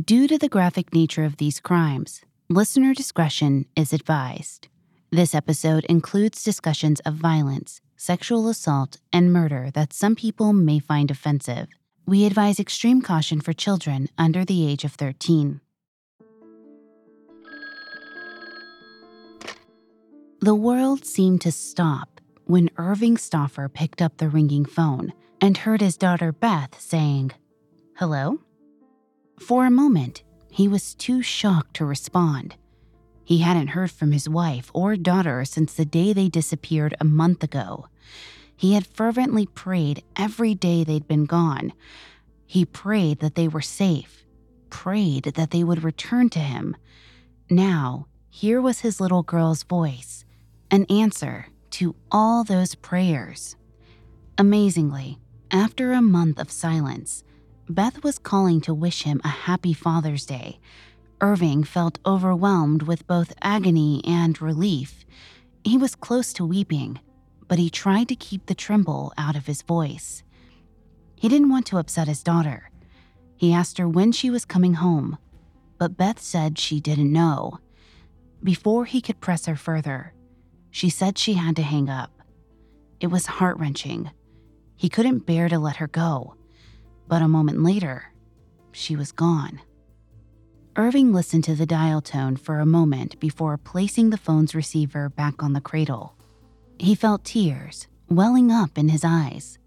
Due to the graphic nature of these crimes, listener discretion is advised. This episode includes discussions of violence, sexual assault, and murder that some people may find offensive. We advise extreme caution for children under the age of 13. The world seemed to stop when Irving Stauffer picked up the ringing phone and heard his daughter Beth saying, Hello? For a moment, he was too shocked to respond. He hadn't heard from his wife or daughter since the day they disappeared a month ago. He had fervently prayed every day they'd been gone. He prayed that they were safe, prayed that they would return to him. Now, here was his little girl's voice an answer to all those prayers. Amazingly, after a month of silence, Beth was calling to wish him a happy Father's Day. Irving felt overwhelmed with both agony and relief. He was close to weeping, but he tried to keep the tremble out of his voice. He didn't want to upset his daughter. He asked her when she was coming home, but Beth said she didn't know. Before he could press her further, she said she had to hang up. It was heart wrenching. He couldn't bear to let her go. But a moment later, she was gone. Irving listened to the dial tone for a moment before placing the phone's receiver back on the cradle. He felt tears welling up in his eyes.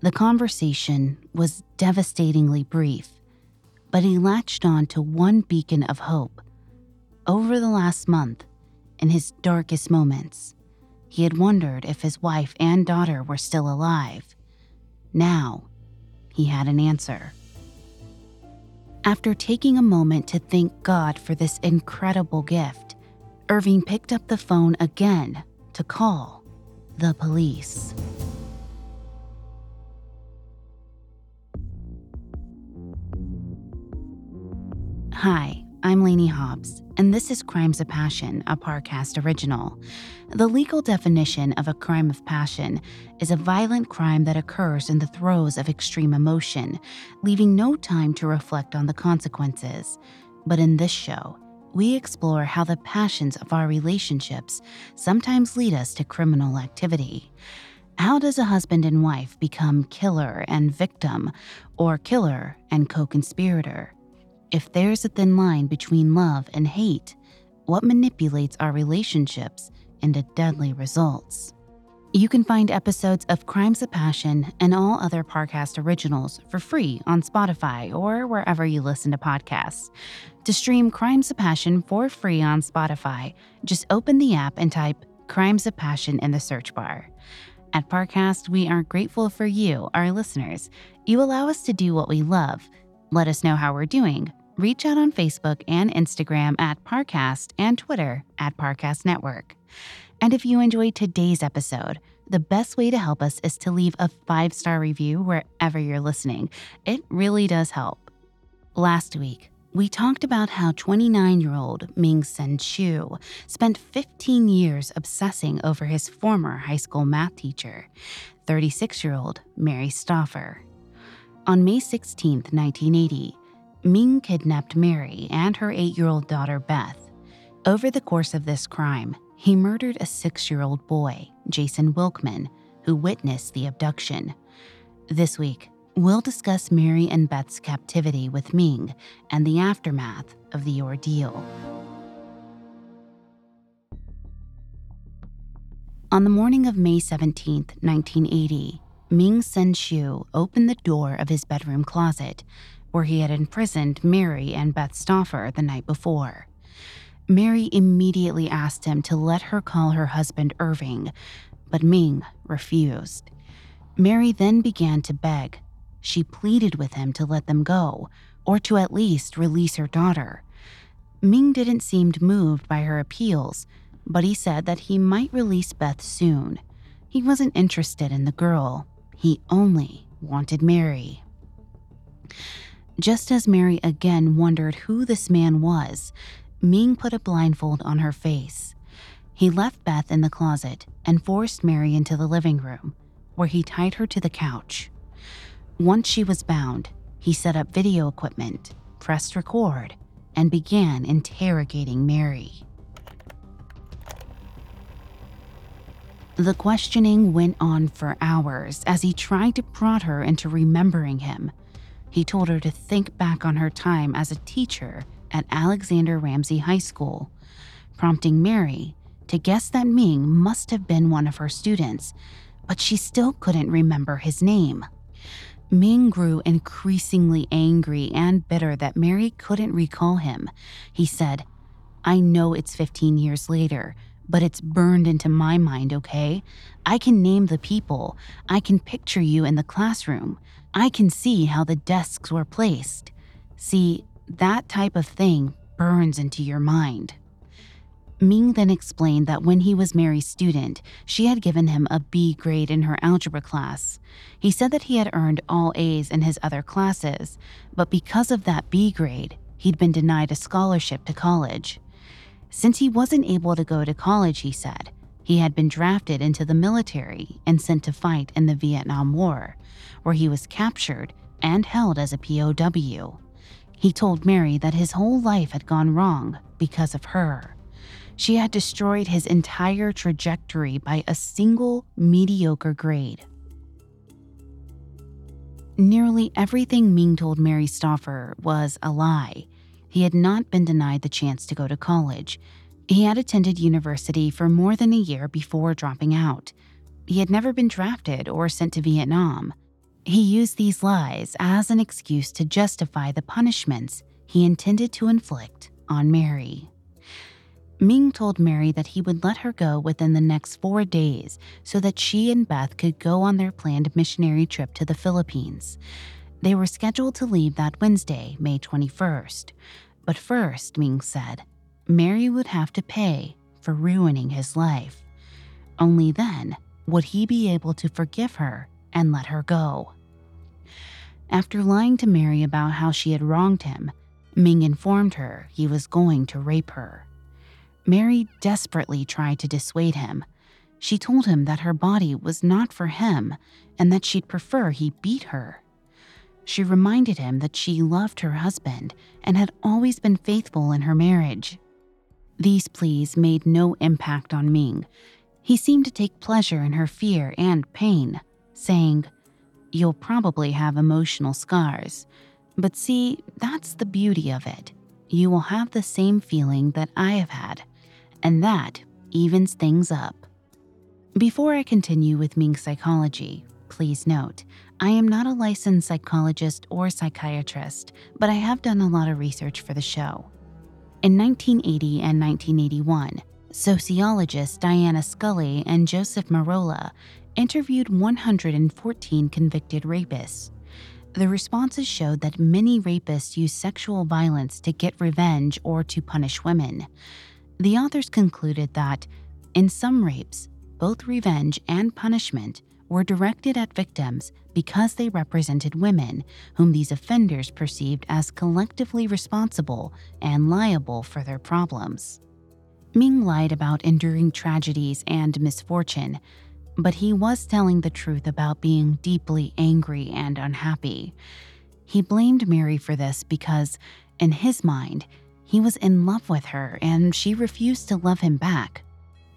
The conversation was devastatingly brief, but he latched on to one beacon of hope. Over the last month, in his darkest moments, he had wondered if his wife and daughter were still alive. Now, he had an answer. After taking a moment to thank God for this incredible gift, Irving picked up the phone again to call the police. Hi, I'm Lainey Hobbs, and this is Crimes of Passion, a Parcast original. The legal definition of a crime of passion is a violent crime that occurs in the throes of extreme emotion, leaving no time to reflect on the consequences. But in this show, we explore how the passions of our relationships sometimes lead us to criminal activity. How does a husband and wife become killer and victim, or killer and co conspirator? If there's a thin line between love and hate, what manipulates our relationships into deadly results? You can find episodes of Crimes of Passion and all other Parcast originals for free on Spotify or wherever you listen to podcasts. To stream Crimes of Passion for free on Spotify, just open the app and type Crimes of Passion in the search bar. At Parcast, we are grateful for you, our listeners. You allow us to do what we love let us know how we're doing. Reach out on Facebook and Instagram at Parcast and Twitter at Parcast Network. And if you enjoyed today's episode, the best way to help us is to leave a five star review wherever you're listening. It really does help. Last week, we talked about how 29 year old Ming Sen Shiue spent 15 years obsessing over his former high school math teacher, 36 year old Mary Stauffer. On May 16, 1980, Ming kidnapped Mary and her eight year old daughter Beth. Over the course of this crime, he murdered a six year old boy, Jason Wilkman, who witnessed the abduction. This week, we'll discuss Mary and Beth's captivity with Ming and the aftermath of the ordeal. On the morning of May 17, 1980, Ming Sen Shiue opened the door of his bedroom closet, where he had imprisoned Mary and Beth Stauffer the night before. Mary immediately asked him to let her call her husband Irving, but Ming refused. Mary then began to beg. She pleaded with him to let them go, or to at least release her daughter. Ming didn't seem moved by her appeals, but he said that he might release Beth soon. He wasn't interested in the girl, he only wanted Mary. Just as Mary again wondered who this man was, Ming put a blindfold on her face. He left Beth in the closet and forced Mary into the living room, where he tied her to the couch. Once she was bound, he set up video equipment, pressed record, and began interrogating Mary. The questioning went on for hours as he tried to prod her into remembering him. He told her to think back on her time as a teacher at Alexander Ramsey High School, prompting Mary to guess that Ming must have been one of her students, but she still couldn't remember his name. Ming grew increasingly angry and bitter that Mary couldn't recall him. He said, I know it's 15 years later, but it's burned into my mind, okay? I can name the people. I can picture you in the classroom. I can see how the desks were placed. See, that type of thing burns into your mind. Ming then explained that when he was Mary's student, she had given him a B grade in her algebra class. He said that he had earned all A's in his other classes, but because of that B grade, he'd been denied a scholarship to college. Since he wasn't able to go to college, he said, he had been drafted into the military and sent to fight in the Vietnam War, where he was captured and held as a POW. He told Mary that his whole life had gone wrong because of her. She had destroyed his entire trajectory by a single mediocre grade. Nearly everything Ming told Mary Stauffer was a lie. He had not been denied the chance to go to college. He had attended university for more than a year before dropping out. He had never been drafted or sent to Vietnam. He used these lies as an excuse to justify the punishments he intended to inflict on Mary. Ming told Mary that he would let her go within the next four days so that she and Beth could go on their planned missionary trip to the Philippines. They were scheduled to leave that Wednesday, May 21st. But first, Ming said, Mary would have to pay for ruining his life. Only then would he be able to forgive her and let her go. After lying to Mary about how she had wronged him, Ming informed her he was going to rape her. Mary desperately tried to dissuade him. She told him that her body was not for him and that she'd prefer he beat her. She reminded him that she loved her husband and had always been faithful in her marriage. These pleas made no impact on Ming. He seemed to take pleasure in her fear and pain, saying, You'll probably have emotional scars. But see, that's the beauty of it. You will have the same feeling that I have had and that evens things up. Before I continue with Ming's psychology, please note, I am not a licensed psychologist or psychiatrist, but I have done a lot of research for the show. In 1980 and 1981, sociologists Diana Scully and Joseph Marolla interviewed 114 convicted rapists. The responses showed that many rapists use sexual violence to get revenge or to punish women. The authors concluded that, in some rapes, both revenge and punishment were directed at victims because they represented women whom these offenders perceived as collectively responsible and liable for their problems. Ming lied about enduring tragedies and misfortune, but he was telling the truth about being deeply angry and unhappy. He blamed Mary for this because, in his mind, he was in love with her and she refused to love him back.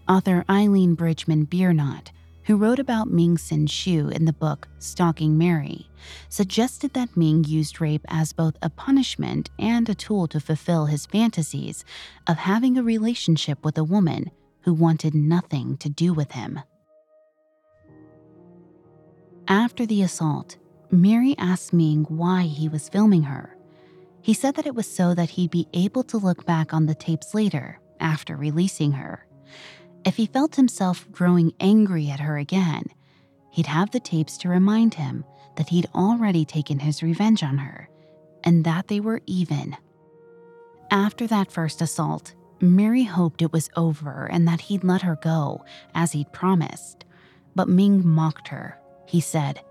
Author Eileen Bridgman Biernaut, who wrote about Ming Sen Shiue in the book Stalking Mary, suggested that Ming used rape as both a punishment and a tool to fulfill his fantasies of having a relationship with a woman who wanted nothing to do with him. After the assault, Mary asked Ming why he was filming her. He said that it was so that he'd be able to look back on the tapes later, after releasing her. If he felt himself growing angry at her again, he'd have the tapes to remind him that he'd already taken his revenge on her, and that they were even. After that first assault, Mary hoped it was over and that he'd let her go, as he'd promised. But Ming mocked her. He said,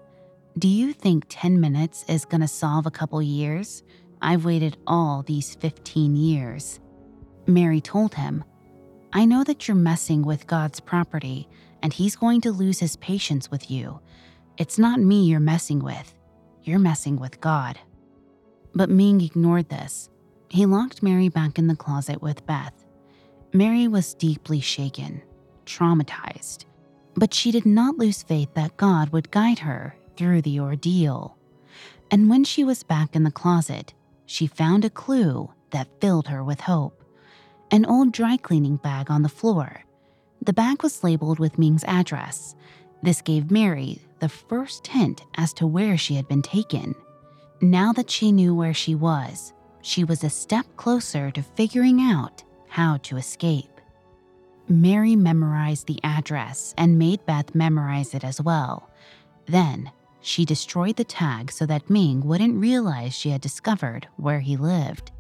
Do you think 10 minutes is gonna solve a couple years? I've waited all these 15 years. Mary told him, I know that you're messing with God's property, and He's going to lose His patience with you. It's not me you're messing with, you're messing with God. But Ming ignored this. He locked Mary back in the closet with Beth. Mary was deeply shaken, traumatized, but she did not lose faith that God would guide her through the ordeal. And when she was back in the closet, she found a clue that filled her with hope an old dry cleaning bag on the floor. The bag was labeled with Ming's address. This gave Mary the first hint as to where she had been taken. Now that she knew where she was, she was a step closer to figuring out how to escape. Mary memorized the address and made Beth memorize it as well. Then, she destroyed the tag so that Ming wouldn't realize she had discovered where he lived.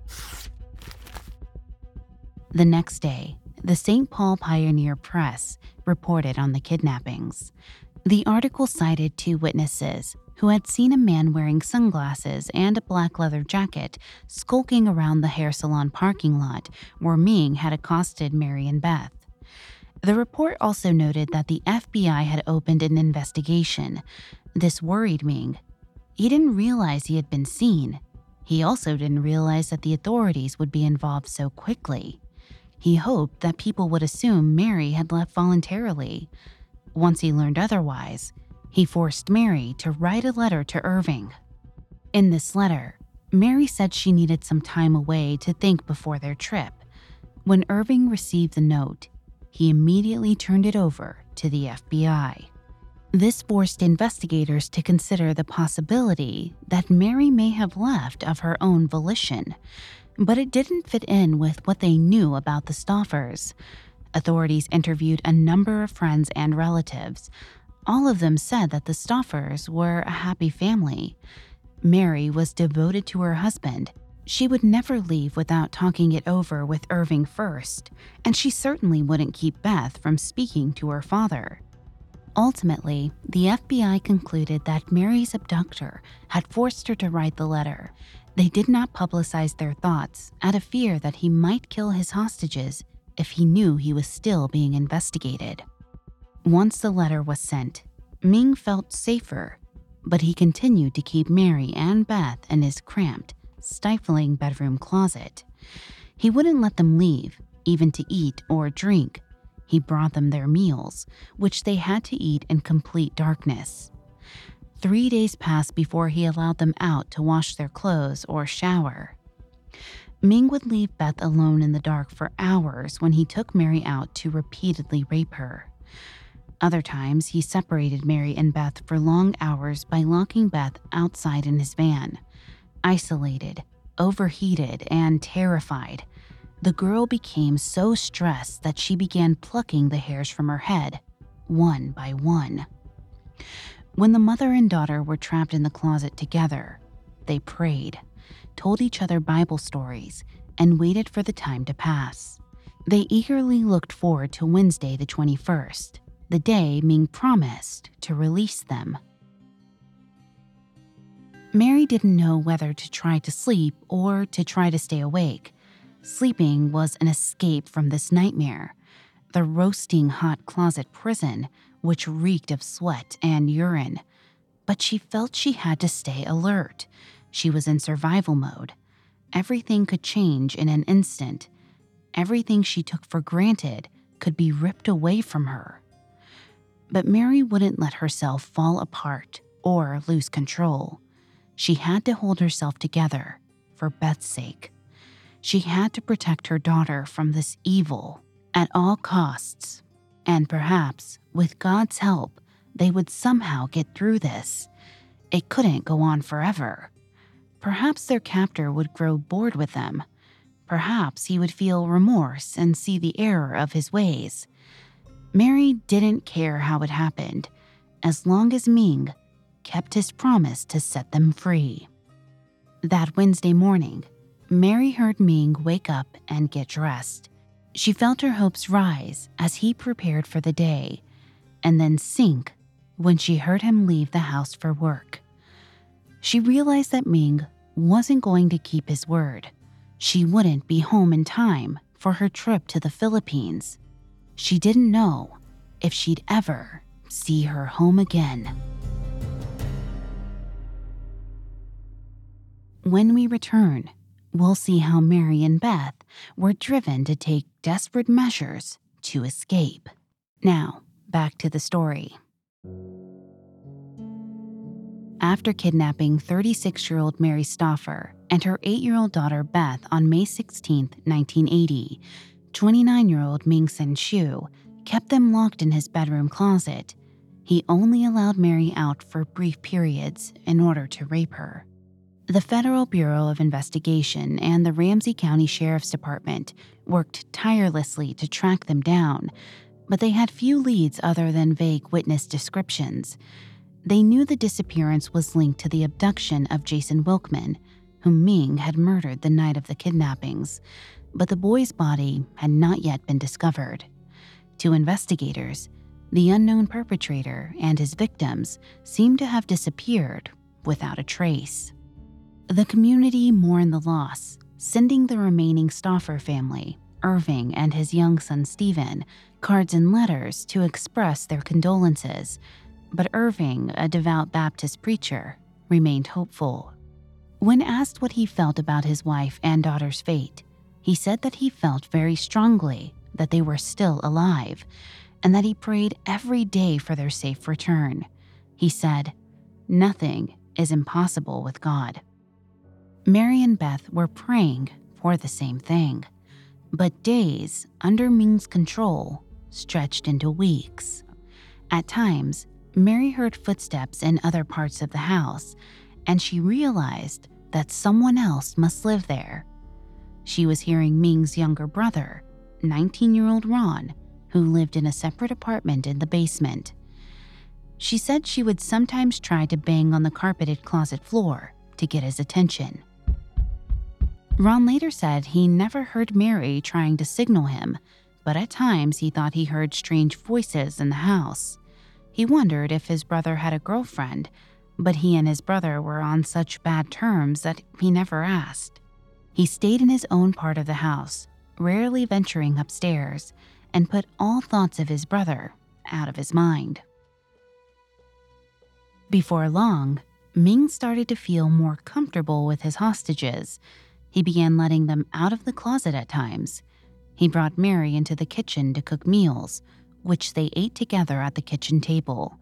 The next day, the St. Paul Pioneer Press reported on the kidnappings. The article cited two witnesses who had seen a man wearing sunglasses and a black leather jacket skulking around the hair salon parking lot where Ming had accosted Mary and Beth. The report also noted that the FBI had opened an investigation. This worried Ming. He didn't realize he had been seen. He also didn't realize that the authorities would be involved so quickly. He hoped that people would assume Mary had left voluntarily. Once he learned otherwise, he forced Mary to write a letter to Irving. In this letter, Mary said she needed some time away to think before their trip. When Irving received the note, he immediately turned it over to the FBI. This forced investigators to consider the possibility that Mary may have left of her own volition, but it didn't fit in with what they knew about the Stauffers. Authorities interviewed a number of friends and relatives, all of them said that the Stauffers were a happy family. Mary was devoted to her husband. She would never leave without talking it over with Irving first, and she certainly wouldn't keep Beth from speaking to her father. Ultimately, the FBI concluded that Mary's abductor had forced her to write the letter. They did not publicize their thoughts out of fear that he might kill his hostages if he knew he was still being investigated. Once the letter was sent, Ming felt safer, but he continued to keep Mary and Beth in his cramped, stifling bedroom closet. He wouldn't let them leave, even to eat or drink. He brought them their meals, which they had to eat in complete darkness. Three days passed before he allowed them out to wash their clothes or shower. Ming would leave Beth alone in the dark for hours when he took Mary out to repeatedly rape her. Other times, he separated Mary and Beth for long hours by locking Beth outside in his van. Isolated, overheated, and terrified, the girl became so stressed that she began plucking the hairs from her head, one by one. When the mother and daughter were trapped in the closet together, they prayed, told each other Bible stories, and waited for the time to pass. They eagerly looked forward to Wednesday, the 21st, the day Ming promised to release them. Mary didn't know whether to try to sleep or to try to stay awake. Sleeping was an escape from this nightmare, the roasting hot closet prison, which reeked of sweat and urine. But she felt she had to stay alert. She was in survival mode. Everything could change in an instant. Everything she took for granted could be ripped away from her. But Mary wouldn't let herself fall apart or lose control. She had to hold herself together for Beth's sake. She had to protect her daughter from this evil at all costs. And perhaps, with God's help, they would somehow get through this. It couldn't go on forever. Perhaps their captor would grow bored with them. Perhaps he would feel remorse and see the error of his ways. Mary didn't care how it happened, as long as Ming kept his promise to set them free. That Wednesday morning, Mary heard Ming wake up and get dressed. She felt her hopes rise as he prepared for the day, and then sink when she heard him leave the house for work. She realized that Ming wasn't going to keep his word. She wouldn't be home in time for her trip to the Philippines. She didn't know if she'd ever see her home again. When we return, we'll see how Mary and Beth were driven to take desperate measures to escape. Now, back to the story. After kidnapping 36 year old Mary Stauffer and her 8 year old daughter Beth on May 16, 1980, 29 year old Ming Sen Shiue kept them locked in his bedroom closet. He only allowed Mary out for brief periods in order to rape her. The Federal Bureau of Investigation and the Ramsey County Sheriff's Department worked tirelessly to track them down, but they had few leads other than vague witness descriptions. They knew the disappearance was linked to the abduction of Jason Wilkman, whom Ming had murdered the night of the kidnappings, but the boy's body had not yet been discovered. To investigators, the unknown perpetrator and his victims seemed to have disappeared without a trace. The community mourned the loss, sending the remaining Stauffer family, Irving and his young son Stephen, cards and letters to express their condolences. But Irving, a devout Baptist preacher, remained hopeful. When asked what he felt about his wife and daughter's fate, he said that he felt very strongly that they were still alive and that he prayed every day for their safe return. He said, Nothing is impossible with God. Mary and Beth were praying for the same thing. But days under Ming's control stretched into weeks. At times, Mary heard footsteps in other parts of the house, and she realized that someone else must live there. She was hearing Ming's younger brother, 19 year old Ron, who lived in a separate apartment in the basement. She said she would sometimes try to bang on the carpeted closet floor to get his attention. Ron later said he never heard Mary trying to signal him, but at times he thought he heard strange voices in the house. He wondered if his brother had a girlfriend, but he and his brother were on such bad terms that he never asked. He stayed in his own part of the house, rarely venturing upstairs, and put all thoughts of his brother out of his mind. Before long, Ming started to feel more comfortable with his hostages he began letting them out of the closet at times. He brought Mary into the kitchen to cook meals, which they ate together at the kitchen table.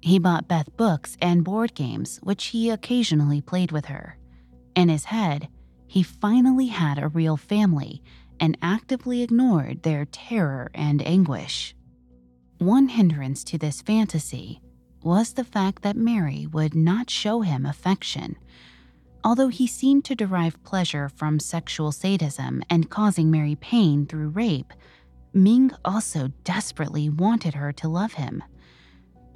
He bought Beth books and board games, which he occasionally played with her. In his head, he finally had a real family and actively ignored their terror and anguish. One hindrance to this fantasy was the fact that Mary would not show him affection Although he seemed to derive pleasure from sexual sadism and causing Mary pain through rape, Ming also desperately wanted her to love him.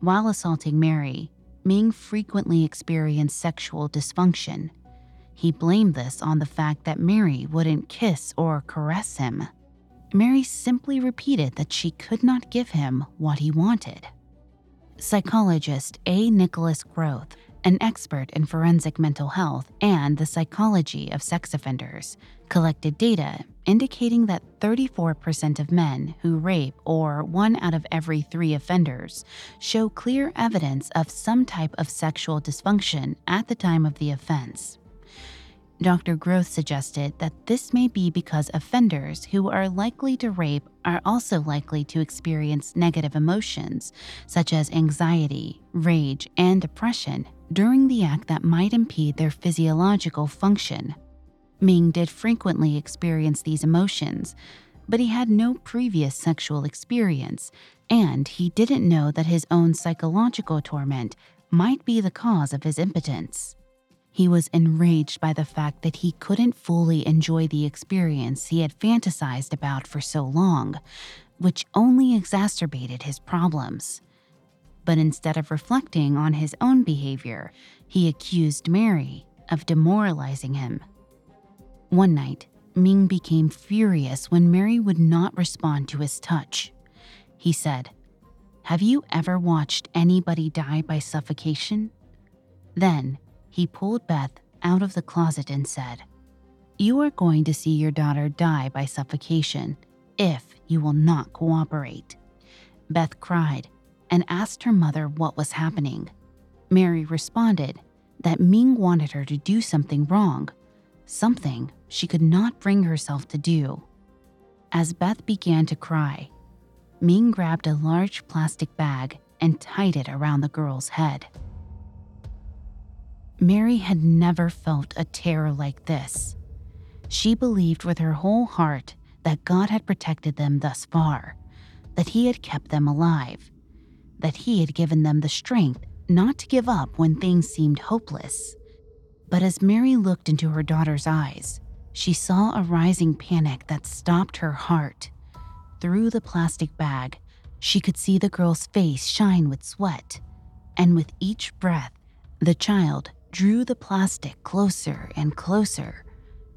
While assaulting Mary, Ming frequently experienced sexual dysfunction. He blamed this on the fact that Mary wouldn't kiss or caress him. Mary simply repeated that she could not give him what he wanted. Psychologist A. Nicholas Groth an expert in forensic mental health and the psychology of sex offenders, collected data indicating that 34% of men who rape, or one out of every three offenders, show clear evidence of some type of sexual dysfunction at the time of the offense. Dr. Groth suggested that this may be because offenders who are likely to rape are also likely to experience negative emotions, such as anxiety, rage, and depression, during the act that might impede their physiological function. Ming did frequently experience these emotions, but he had no previous sexual experience, and he didn't know that his own psychological torment might be the cause of his impotence. He was enraged by the fact that he couldn't fully enjoy the experience he had fantasized about for so long, which only exacerbated his problems. But instead of reflecting on his own behavior, he accused Mary, of demoralizing him. One night, Ming became furious when Mary would not respond to his touch. He said, Have you ever watched anybody die by suffocation? Then he pulled Beth out of the closet and said, You are going to see your daughter die by suffocation if you will not cooperate. Beth cried and asked her mother what was happening. Mary responded that Ming wanted her to do something wrong, something she could not bring herself to do. As Beth began to cry, Ming grabbed a large plastic bag and tied it around the girl's head. Mary had never felt a terror like this. She believed with her whole heart that God had protected them thus far, that He had kept them alive, that He had given them the strength not to give up when things seemed hopeless. But as Mary looked into her daughter's eyes, she saw a rising panic that stopped her heart. Through the plastic bag, she could see the girl's face shine with sweat, and with each breath, the child drew the plastic closer and closer.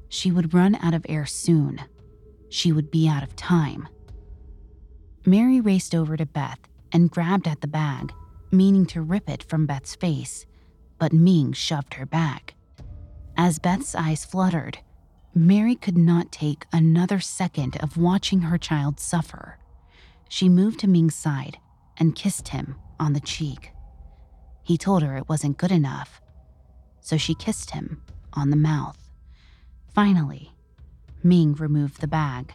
She would run out of air soon. She would be out of time. Mary raced over to Beth and grabbed at the bag, meaning to rip it from Beth's face, but Ming shoved her back. As Beth's eyes fluttered, Mary could not take another second of watching her child suffer. She moved to Ming's side and kissed him on the cheek. He told her it wasn't good enough, so she kissed him on the mouth. Finally, Ming removed the bag.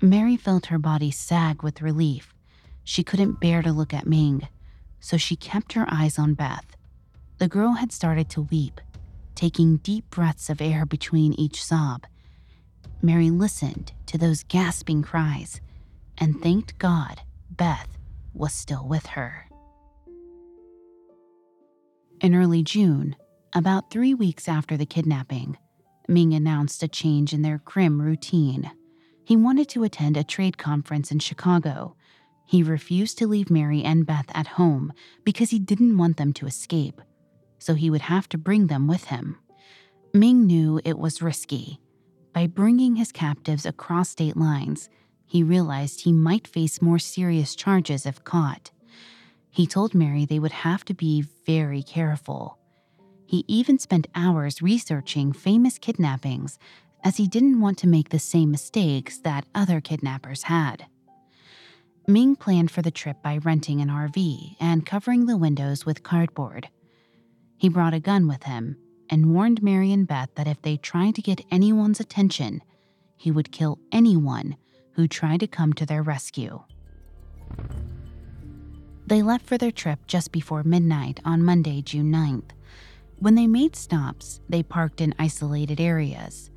Mary felt her body sag with relief. She couldn't bear to look at Ming, so she kept her eyes on Beth. The girl had started to weep, taking deep breaths of air between each sob. Mary listened to those gasping cries and thanked God Beth was still with her. In early June, about three weeks after the kidnapping, Ming announced a change in their crim routine. He wanted to attend a trade conference in Chicago. He refused to leave Mary and Beth at home because he didn't want them to escape so he would have to bring them with him. Ming knew it was risky. By bringing his captives across state lines, he realized he might face more serious charges if caught. He told Mary they would have to be very careful. He even spent hours researching famous kidnappings as he didn't want to make the same mistakes that other kidnappers had. Ming planned for the trip by renting an RV and covering the windows with cardboard. He brought a gun with him and warned Mary and Beth that if they tried to get anyone's attention, he would kill anyone who tried to come to their rescue. They left for their trip just before midnight on Monday, June 9th. When they made stops, they parked in isolated areas.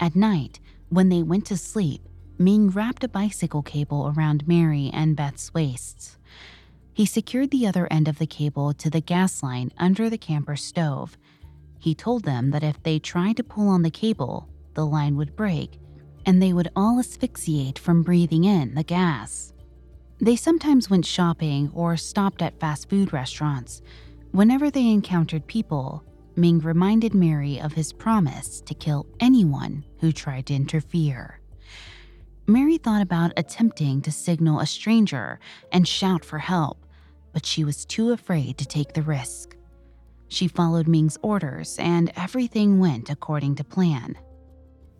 At night, when they went to sleep, Ming wrapped a bicycle cable around Mary and Beth's waists. He secured the other end of the cable to the gas line under the camper stove. He told them that if they tried to pull on the cable, the line would break and they would all asphyxiate from breathing in the gas. They sometimes went shopping or stopped at fast food restaurants. Whenever they encountered people, Ming reminded Mary of his promise to kill anyone who tried to interfere. Mary thought about attempting to signal a stranger and shout for help, but she was too afraid to take the risk. She followed Ming's orders, and everything went according to plan.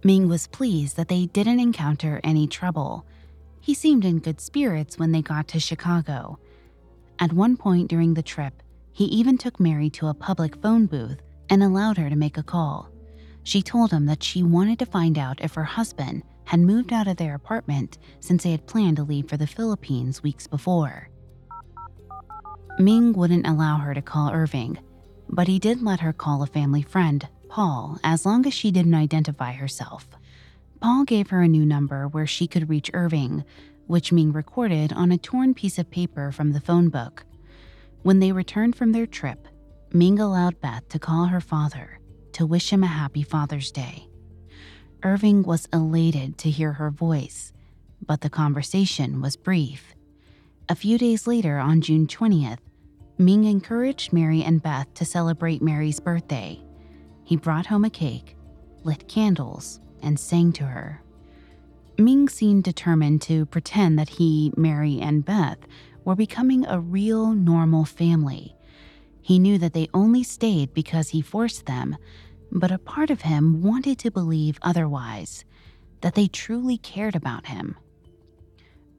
Ming was pleased that they didn't encounter any trouble. He seemed in good spirits when they got to Chicago. At one point during the trip, he even took Mary to a public phone booth and allowed her to make a call. She told him that she wanted to find out if her husband had moved out of their apartment since they had planned to leave for the Philippines weeks before. Ming wouldn't allow her to call Irving, but he did let her call a family friend, Paul, as long as she didn't identify herself. Paul gave her a new number where she could reach Irving, which Ming recorded on a torn piece of paper from the phone book. When they returned from their trip, Ming allowed Beth to call her father to wish him a happy Father's Day. Irving was elated to hear her voice, but the conversation was brief. A few days later, on June 20th, Ming encouraged Mary and Beth to celebrate Mary's birthday. He brought home a cake, lit candles, and sang to her. Ming seemed determined to pretend that he, Mary, and Beth were becoming a real, normal family. He knew that they only stayed because he forced them, but a part of him wanted to believe otherwise, that they truly cared about him.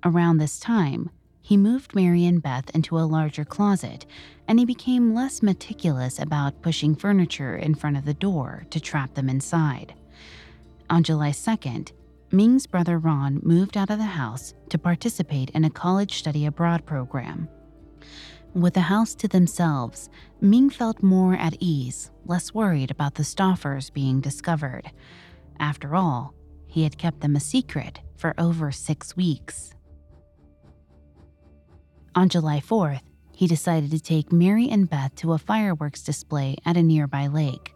Around this time, he moved Mary and Beth into a larger closet, and he became less meticulous about pushing furniture in front of the door to trap them inside. On July 2nd, Ming's brother Ron moved out of the house to participate in a college study abroad program. With the house to themselves, Ming felt more at ease, less worried about the Stauffers being discovered. After all, he had kept them a secret for over six weeks. On July 4th, he decided to take Mary and Beth to a fireworks display at a nearby lake.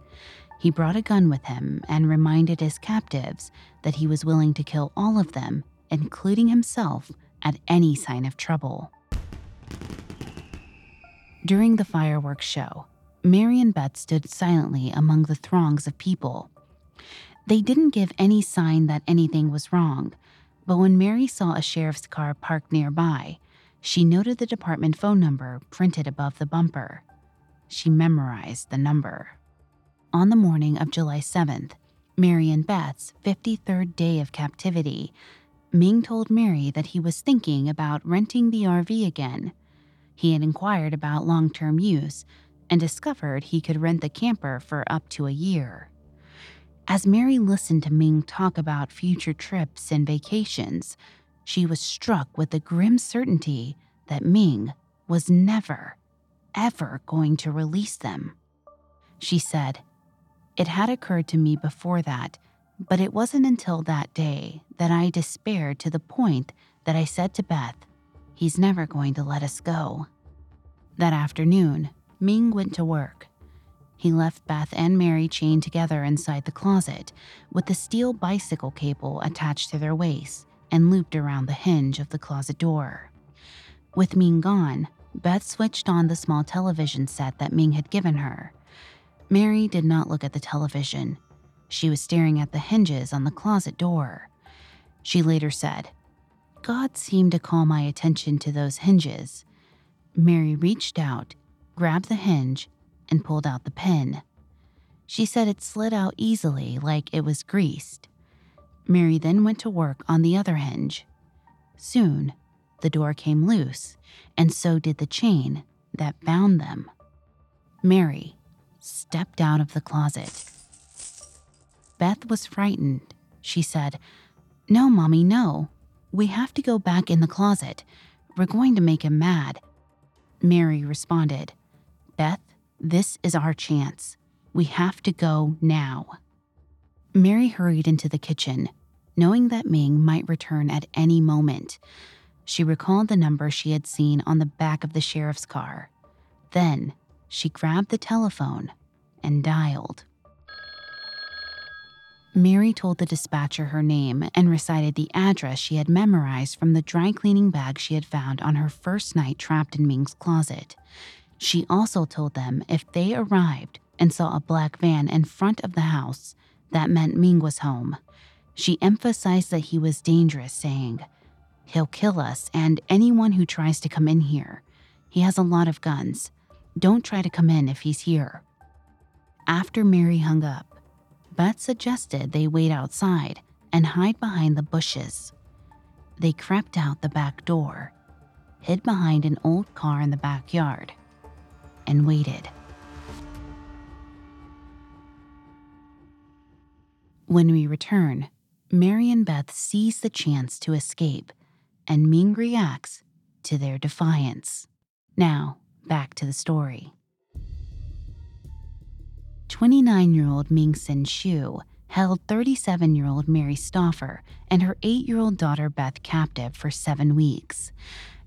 He brought a gun with him and reminded his captives that he was willing to kill all of them, including himself, at any sign of trouble. During the fireworks show, Mary and Beth stood silently among the throngs of people. They didn't give any sign that anything was wrong, but when Mary saw a sheriff's car parked nearby, she noted the department phone number printed above the bumper. She memorized the number. On the morning of July 7th, Mary and Beth's 53rd day of captivity, Ming told Mary that he was thinking about renting the RV again. He had inquired about long term use and discovered he could rent the camper for up to a year. As Mary listened to Ming talk about future trips and vacations, she was struck with the grim certainty that Ming was never, ever going to release them. She said, It had occurred to me before that, but it wasn't until that day that I despaired to the point that I said to Beth, He's never going to let us go. That afternoon, Ming went to work. He left Beth and Mary chained together inside the closet with the steel bicycle cable attached to their waists and looped around the hinge of the closet door. With Ming gone, Beth switched on the small television set that Ming had given her. Mary did not look at the television. She was staring at the hinges on the closet door. She later said, God seemed to call my attention to those hinges. Mary reached out, grabbed the hinge, and pulled out the pin. She said it slid out easily like it was greased. Mary then went to work on the other hinge. Soon, the door came loose, and so did the chain that bound them. Mary stepped out of the closet. Beth was frightened. She said, No, Mommy, no. We have to go back in the closet. We're going to make him mad. Mary responded, Beth, this is our chance. We have to go now. Mary hurried into the kitchen, knowing that Ming might return at any moment. She recalled the number she had seen on the back of the sheriff's car. Then she grabbed the telephone and dialed. Mary told the dispatcher her name and recited the address she had memorized from the dry cleaning bag she had found on her first night trapped in Ming's closet. She also told them if they arrived and saw a black van in front of the house, that meant Ming was home. She emphasized that he was dangerous, saying, He'll kill us and anyone who tries to come in here. He has a lot of guns. Don't try to come in if he's here. After Mary hung up, Beth suggested they wait outside and hide behind the bushes. They crept out the back door, hid behind an old car in the backyard, and waited. When we return, Mary and Beth seize the chance to escape, and Ming reacts to their defiance. Now, back to the story. 29 year old Ming Sen Shiue held 37 year old Mary Stauffer and her 8 year old daughter Beth captive for seven weeks.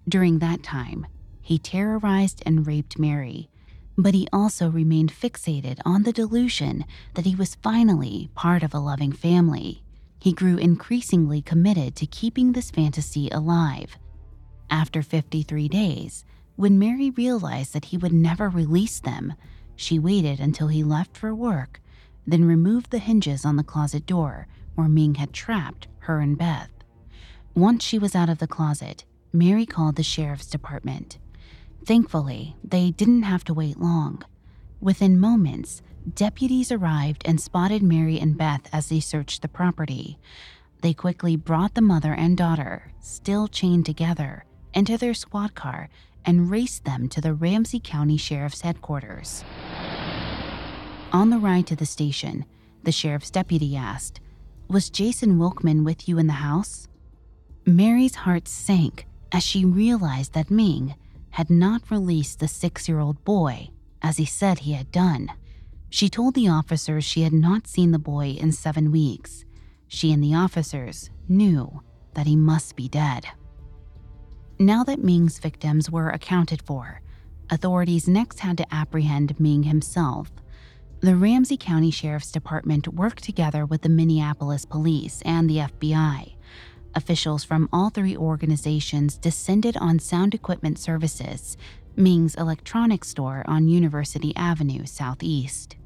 During that time, he terrorized and raped Mary, but he also remained fixated on the delusion that he was finally part of a loving family. He grew increasingly committed to keeping this fantasy alive. After 53 days, when Mary realized that he would never release them, she waited until he left for work, then removed the hinges on the closet door where Ming had trapped her and Beth. Once she was out of the closet, Mary called the sheriff's department. Thankfully, they didn't have to wait long. Within moments, deputies arrived and spotted Mary and Beth as they searched the property. They quickly brought the mother and daughter, still chained together, into their squad car and raced them to the Ramsey County Sheriff's headquarters. On the ride to the station, the sheriff's deputy asked, Was Jason Wilkman with you in the house? Mary's heart sank as she realized that Ming had not released the six year old boy as he said he had done. She told the officers she had not seen the boy in seven weeks. She and the officers knew that he must be dead. Now that Ming's victims were accounted for, authorities next had to apprehend Ming himself. The Ramsey County Sheriff's Department worked together with the Minneapolis Police and the FBI. Officials from all three organizations descended on Sound Equipment Services, Ming's electronics store on University Avenue Southeast.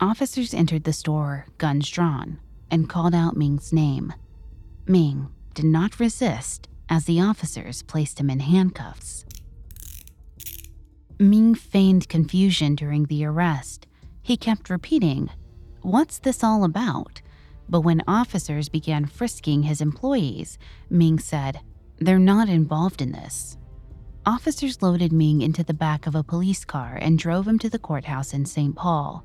Officers entered the store, guns drawn, and called out Ming's name. Ming did not resist as the officers placed him in handcuffs. Ming feigned confusion during the arrest. He kept repeating, What's this all about? But when officers began frisking his employees, Ming said, They're not involved in this. Officers loaded Ming into the back of a police car and drove him to the courthouse in St. Paul.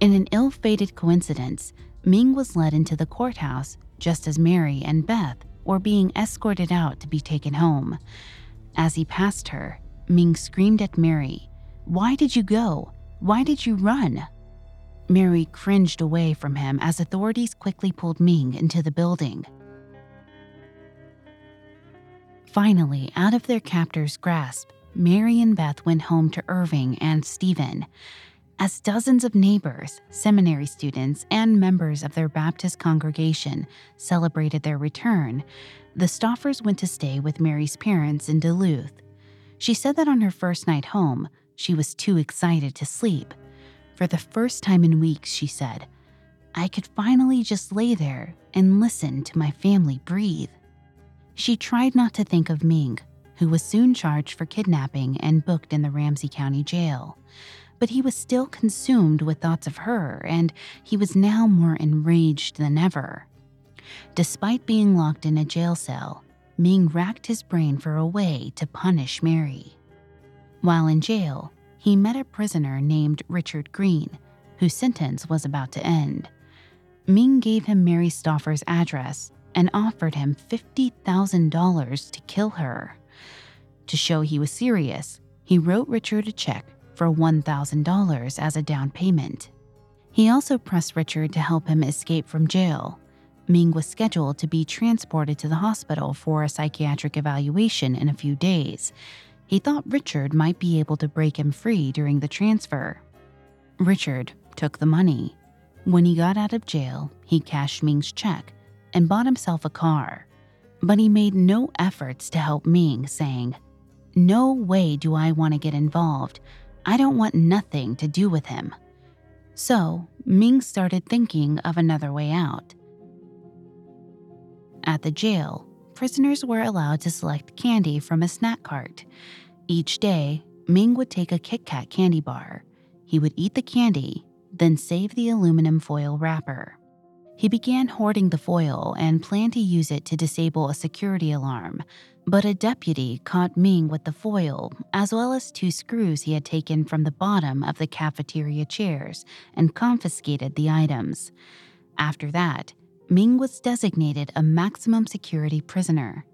In an ill fated coincidence, Ming was led into the courthouse just as Mary and Beth were being escorted out to be taken home. As he passed her, Ming screamed at Mary, Why did you go? Why did you run? Mary cringed away from him as authorities quickly pulled Ming into the building. Finally, out of their captor's grasp, Mary and Beth went home to Irving and Stephen. As dozens of neighbors, seminary students, and members of their Baptist congregation celebrated their return, the Stauffers went to stay with Mary's parents in Duluth. She said that on her first night home, she was too excited to sleep. For the first time in weeks, she said, I could finally just lay there and listen to my family breathe. She tried not to think of Ming, who was soon charged for kidnapping and booked in the Ramsey County Jail but he was still consumed with thoughts of her, and he was now more enraged than ever. Despite being locked in a jail cell, Ming racked his brain for a way to punish Mary. While in jail, he met a prisoner named Richard Green, whose sentence was about to end. Ming gave him Mary Stauffer's address and offered him $50,000 to kill her. To show he was serious, he wrote Richard a check for $1,000 as a down payment. He also pressed Richard to help him escape from jail. Ming was scheduled to be transported to the hospital for a psychiatric evaluation in a few days. He thought Richard might be able to break him free during the transfer. Richard took the money. When he got out of jail, he cashed Ming's check and bought himself a car. But he made no efforts to help Ming, saying, No way do I want to get involved. I don't want nothing to do with him. So, Ming started thinking of another way out. At the jail, prisoners were allowed to select candy from a snack cart. Each day, Ming would take a Kit Kat candy bar. He would eat the candy, then save the aluminum foil wrapper. He began hoarding the foil and planned to use it to disable a security alarm, but a deputy caught Ming with the foil, as well as two screws he had taken from the bottom of the cafeteria chairs, and confiscated the items. After that, Ming was designated a maximum security prisoner.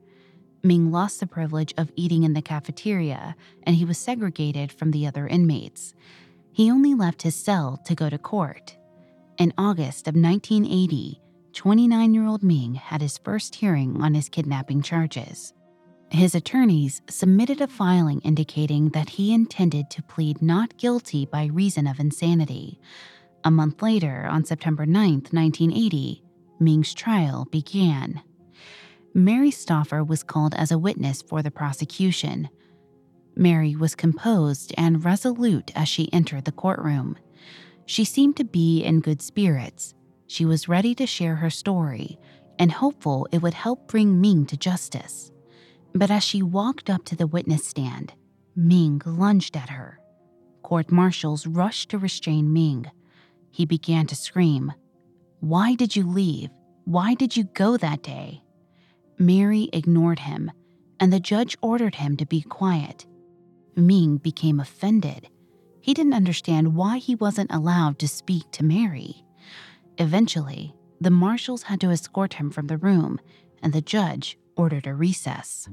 Ming lost the privilege of eating in the cafeteria, and he was segregated from the other inmates. He only left his cell to go to court. In August of 1980, 29 year old Ming had his first hearing on his kidnapping charges. His attorneys submitted a filing indicating that he intended to plead not guilty by reason of insanity. A month later, on September 9, 1980, Ming's trial began. Mary Stauffer was called as a witness for the prosecution. Mary was composed and resolute as she entered the courtroom. She seemed to be in good spirits. She was ready to share her story and hopeful it would help bring Ming to justice. But as she walked up to the witness stand, Ming lunged at her. Court marshals rushed to restrain Ming. He began to scream, Why did you leave? Why did you go that day? Mary ignored him, and the judge ordered him to be quiet. Ming became offended. He didn't understand why he wasn't allowed to speak to Mary. Eventually, the marshals had to escort him from the room, and the judge ordered a recess.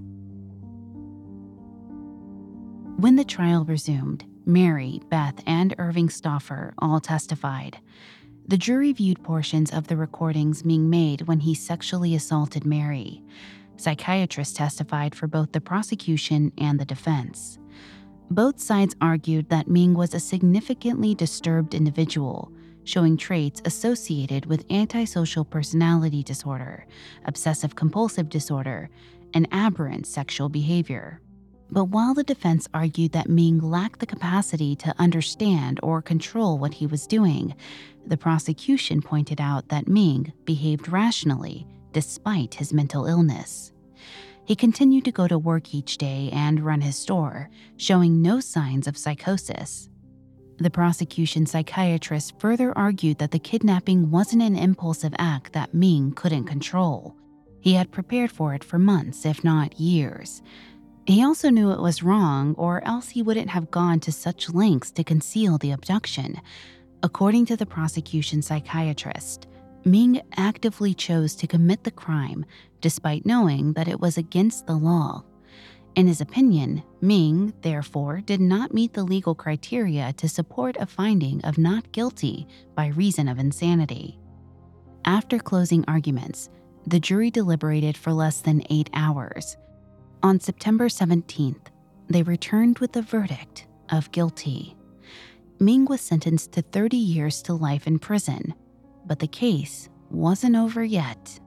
When the trial resumed, Mary, Beth, and Irving Stauffer all testified. The jury viewed portions of the recordings being made when he sexually assaulted Mary. Psychiatrists testified for both the prosecution and the defense. Both sides argued that Ming was a significantly disturbed individual, showing traits associated with antisocial personality disorder, obsessive compulsive disorder, and aberrant sexual behavior. But while the defense argued that Ming lacked the capacity to understand or control what he was doing, the prosecution pointed out that Ming behaved rationally despite his mental illness. He continued to go to work each day and run his store, showing no signs of psychosis. The prosecution psychiatrist further argued that the kidnapping wasn't an impulsive act that Ming couldn't control. He had prepared for it for months, if not years. He also knew it was wrong, or else he wouldn't have gone to such lengths to conceal the abduction. According to the prosecution psychiatrist, Ming actively chose to commit the crime despite knowing that it was against the law. In his opinion, Ming, therefore, did not meet the legal criteria to support a finding of not guilty by reason of insanity. After closing arguments, the jury deliberated for less than eight hours. On September 17th, they returned with the verdict of guilty. Ming was sentenced to 30 years to life in prison, but the case wasn't over yet.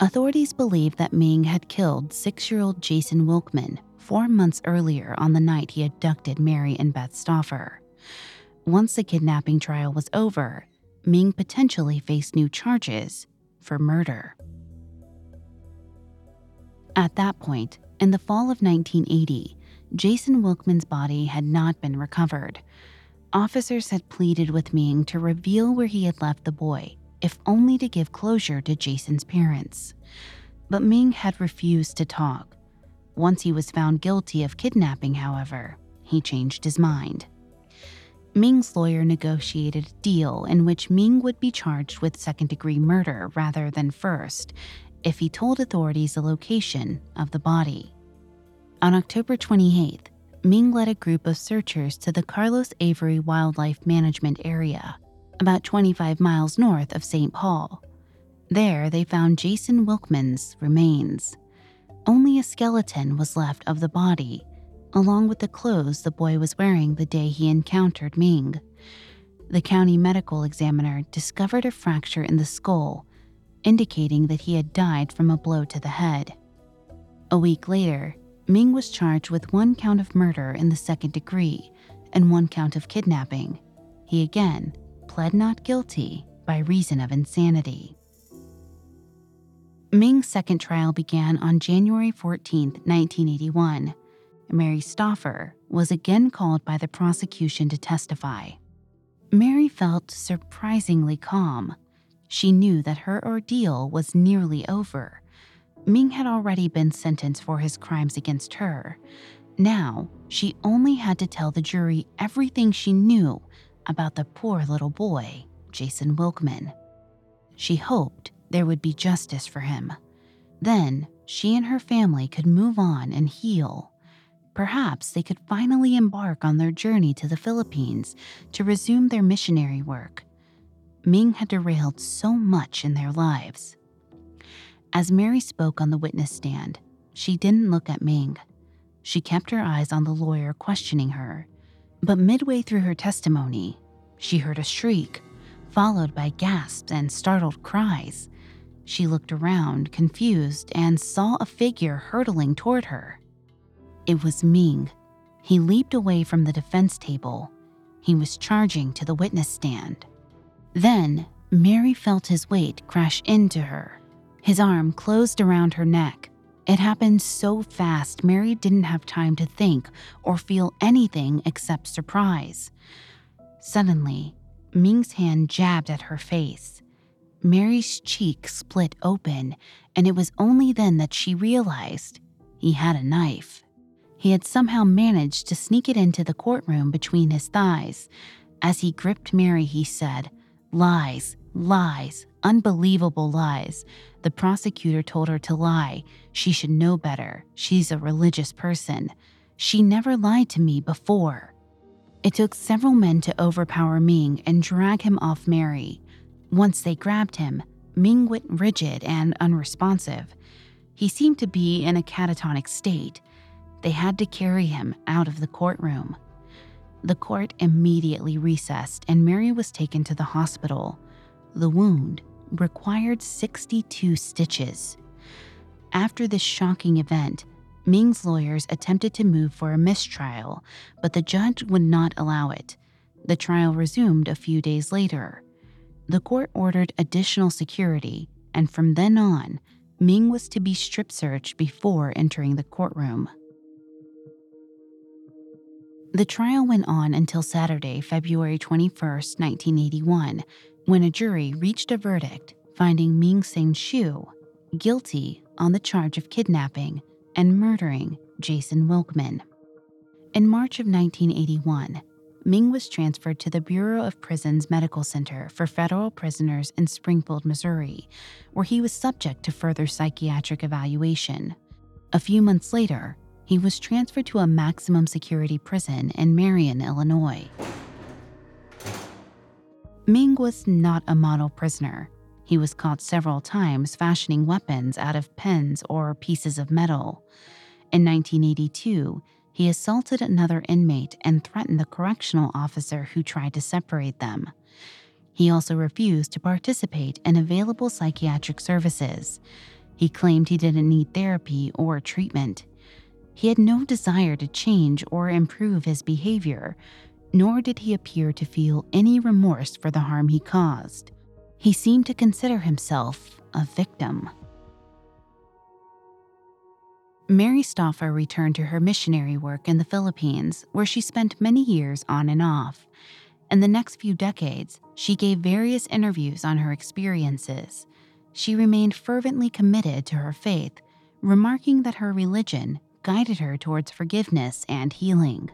Authorities believe that Ming had killed six year old Jason Wilkman four months earlier on the night he abducted Mary and Beth Stauffer. Once the kidnapping trial was over, Ming potentially faced new charges for murder. At that point, in the fall of 1980, Jason Wilkman's body had not been recovered. Officers had pleaded with Ming to reveal where he had left the boy, if only to give closure to Jason's parents. But Ming had refused to talk. Once he was found guilty of kidnapping, however, he changed his mind. Ming's lawyer negotiated a deal in which Ming would be charged with second degree murder rather than first, if he told authorities the location of the body. On October 28th, Ming led a group of searchers to the Carlos Avery Wildlife Management Area, about 25 miles north of St. Paul. There, they found Jason Wilkman's remains. Only a skeleton was left of the body, along with the clothes the boy was wearing the day he encountered Ming. The county medical examiner discovered a fracture in the skull indicating that he had died from a blow to the head. A week later, Ming was charged with one count of murder in the second degree and one count of kidnapping. He again pled not guilty by reason of insanity. Ming's second trial began on January 14, 1981. Mary Stauffer was again called by the prosecution to testify. Mary felt surprisingly calm she knew that her ordeal was nearly over. Ming had already been sentenced for his crimes against her. Now, she only had to tell the jury everything she knew about the poor little boy, Jason Wilkman. She hoped there would be justice for him. Then, she and her family could move on and heal. Perhaps they could finally embark on their journey to the Philippines to resume their missionary work. Ming had derailed so much in their lives. As Mary spoke on the witness stand, she didn't look at Ming. She kept her eyes on the lawyer questioning her. But midway through her testimony, she heard a shriek, followed by gasps and startled cries. She looked around, confused, and saw a figure hurtling toward her. It was Ming. He leaped away from the defense table. He was charging to the witness stand. Then, Mary felt his weight crash into her. His arm closed around her neck. It happened so fast, Mary didn't have time to think or feel anything except surprise. Suddenly, Ming's hand jabbed at her face. Mary's cheek split open, and it was only then that she realized he had a knife. He had somehow managed to sneak it into the courtroom between his thighs. As he gripped Mary, he said, Lies, lies, unbelievable lies. The prosecutor told her to lie. She should know better. She's a religious person. She never lied to me before. It took several men to overpower Ming and drag him off Mary. Once they grabbed him, Ming went rigid and unresponsive. He seemed to be in a catatonic state. They had to carry him out of the courtroom. The court immediately recessed and Mary was taken to the hospital. The wound required 62 stitches. After this shocking event, Ming's lawyers attempted to move for a mistrial, but the judge would not allow it. The trial resumed a few days later. The court ordered additional security, and from then on, Ming was to be strip searched before entering the courtroom. The trial went on until Saturday, February 21, 1981, when a jury reached a verdict finding Ming Sen Shiue guilty on the charge of kidnapping and murdering Jason Wilkman. In March of 1981, Ming was transferred to the Bureau of Prisons Medical Center for federal prisoners in Springfield, Missouri, where he was subject to further psychiatric evaluation. A few months later, he was transferred to a maximum security prison in Marion, Illinois. Ming was not a model prisoner. He was caught several times fashioning weapons out of pens or pieces of metal. In 1982, he assaulted another inmate and threatened the correctional officer who tried to separate them. He also refused to participate in available psychiatric services. He claimed he didn't need therapy or treatment. He had no desire to change or improve his behavior, nor did he appear to feel any remorse for the harm he caused. He seemed to consider himself a victim. Mary Stauffer returned to her missionary work in the Philippines, where she spent many years on and off. In the next few decades, she gave various interviews on her experiences. She remained fervently committed to her faith, remarking that her religion guided her towards forgiveness and healing.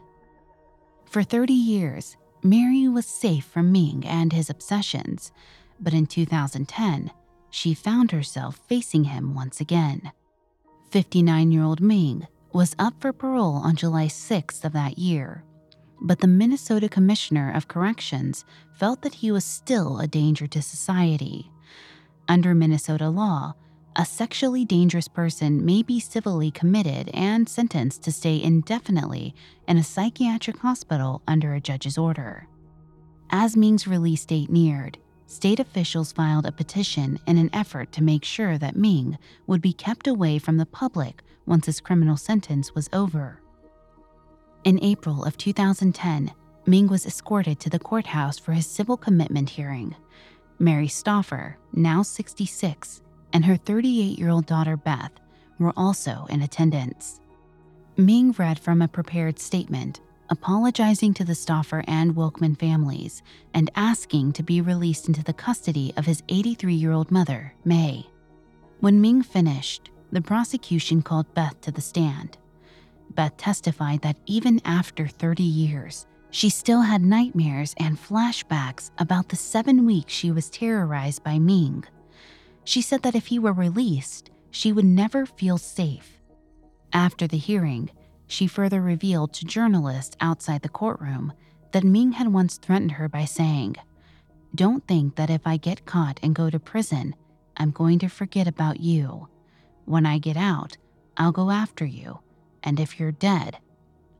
For 30 years, Mary was safe from Ming and his obsessions, but in 2010, she found herself facing him once again. 59 year old Ming was up for parole on July 6th of that year, but the Minnesota Commissioner of Corrections felt that he was still a danger to society. Under Minnesota law, a sexually dangerous person may be civilly committed and sentenced to stay indefinitely in a psychiatric hospital under a judge's order. As Ming's release date neared, state officials filed a petition in an effort to make sure that Ming would be kept away from the public once his criminal sentence was over. In April of 2010, Ming was escorted to the courthouse for his civil commitment hearing. Mary Stauffer, now 66, and her 38 year old daughter Beth were also in attendance. Ming read from a prepared statement apologizing to the Stauffer and Wilkman families and asking to be released into the custody of his 83 year old mother, May. When Ming finished, the prosecution called Beth to the stand. Beth testified that even after 30 years, she still had nightmares and flashbacks about the seven weeks she was terrorized by Ming. She said that if he were released, she would never feel safe. After the hearing, she further revealed to journalists outside the courtroom that Ming had once threatened her by saying, Don't think that if I get caught and go to prison, I'm going to forget about you. When I get out, I'll go after you, and if you're dead,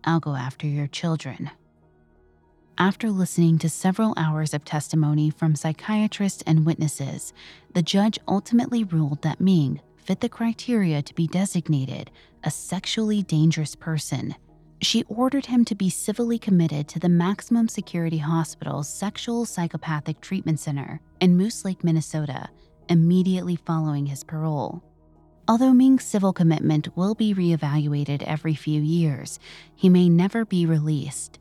I'll go after your children. After listening to several hours of testimony from psychiatrists and witnesses, the judge ultimately ruled that Ming fit the criteria to be designated a sexually dangerous person. She ordered him to be civilly committed to the Maximum Security Hospital's Sexual Psychopathic Treatment Center in Moose Lake, Minnesota, immediately following his parole. Although Ming's civil commitment will be reevaluated every few years, he may never be released.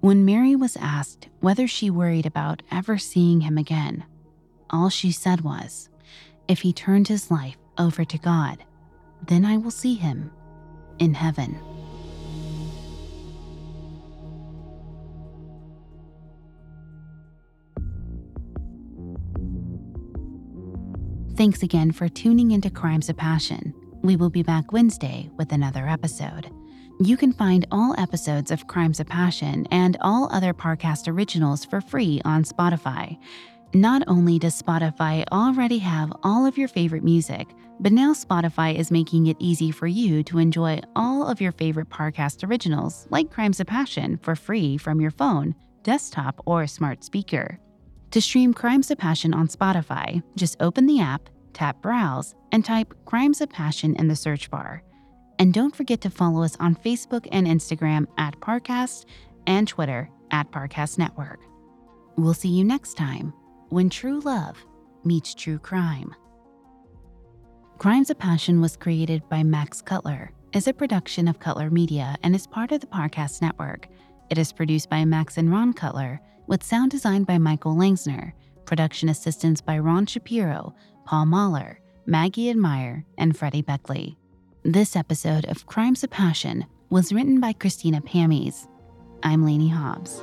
When Mary was asked whether she worried about ever seeing him again, all she said was, If he turned his life over to God, then I will see him in heaven. Thanks again for tuning into Crimes of Passion. We will be back Wednesday with another episode. You can find all episodes of Crimes of Passion and all other Parcast originals for free on Spotify. Not only does Spotify already have all of your favorite music, but now Spotify is making it easy for you to enjoy all of your favorite Parcast originals, like Crimes of Passion, for free from your phone, desktop, or smart speaker. To stream Crimes of Passion on Spotify, just open the app, tap Browse, and type Crimes of Passion in the search bar. And don't forget to follow us on Facebook and Instagram at Parcast and Twitter at Parcast Network. We'll see you next time when true love meets true crime. Crimes of Passion was created by Max Cutler, is a production of Cutler Media, and is part of the Parcast Network. It is produced by Max and Ron Cutler, with sound design by Michael Langsner, production assistance by Ron Shapiro, Paul Mahler, Maggie Admire, and Freddie Beckley. This episode of Crimes of Passion was written by Christina Pamies. I'm Lainey Hobbs.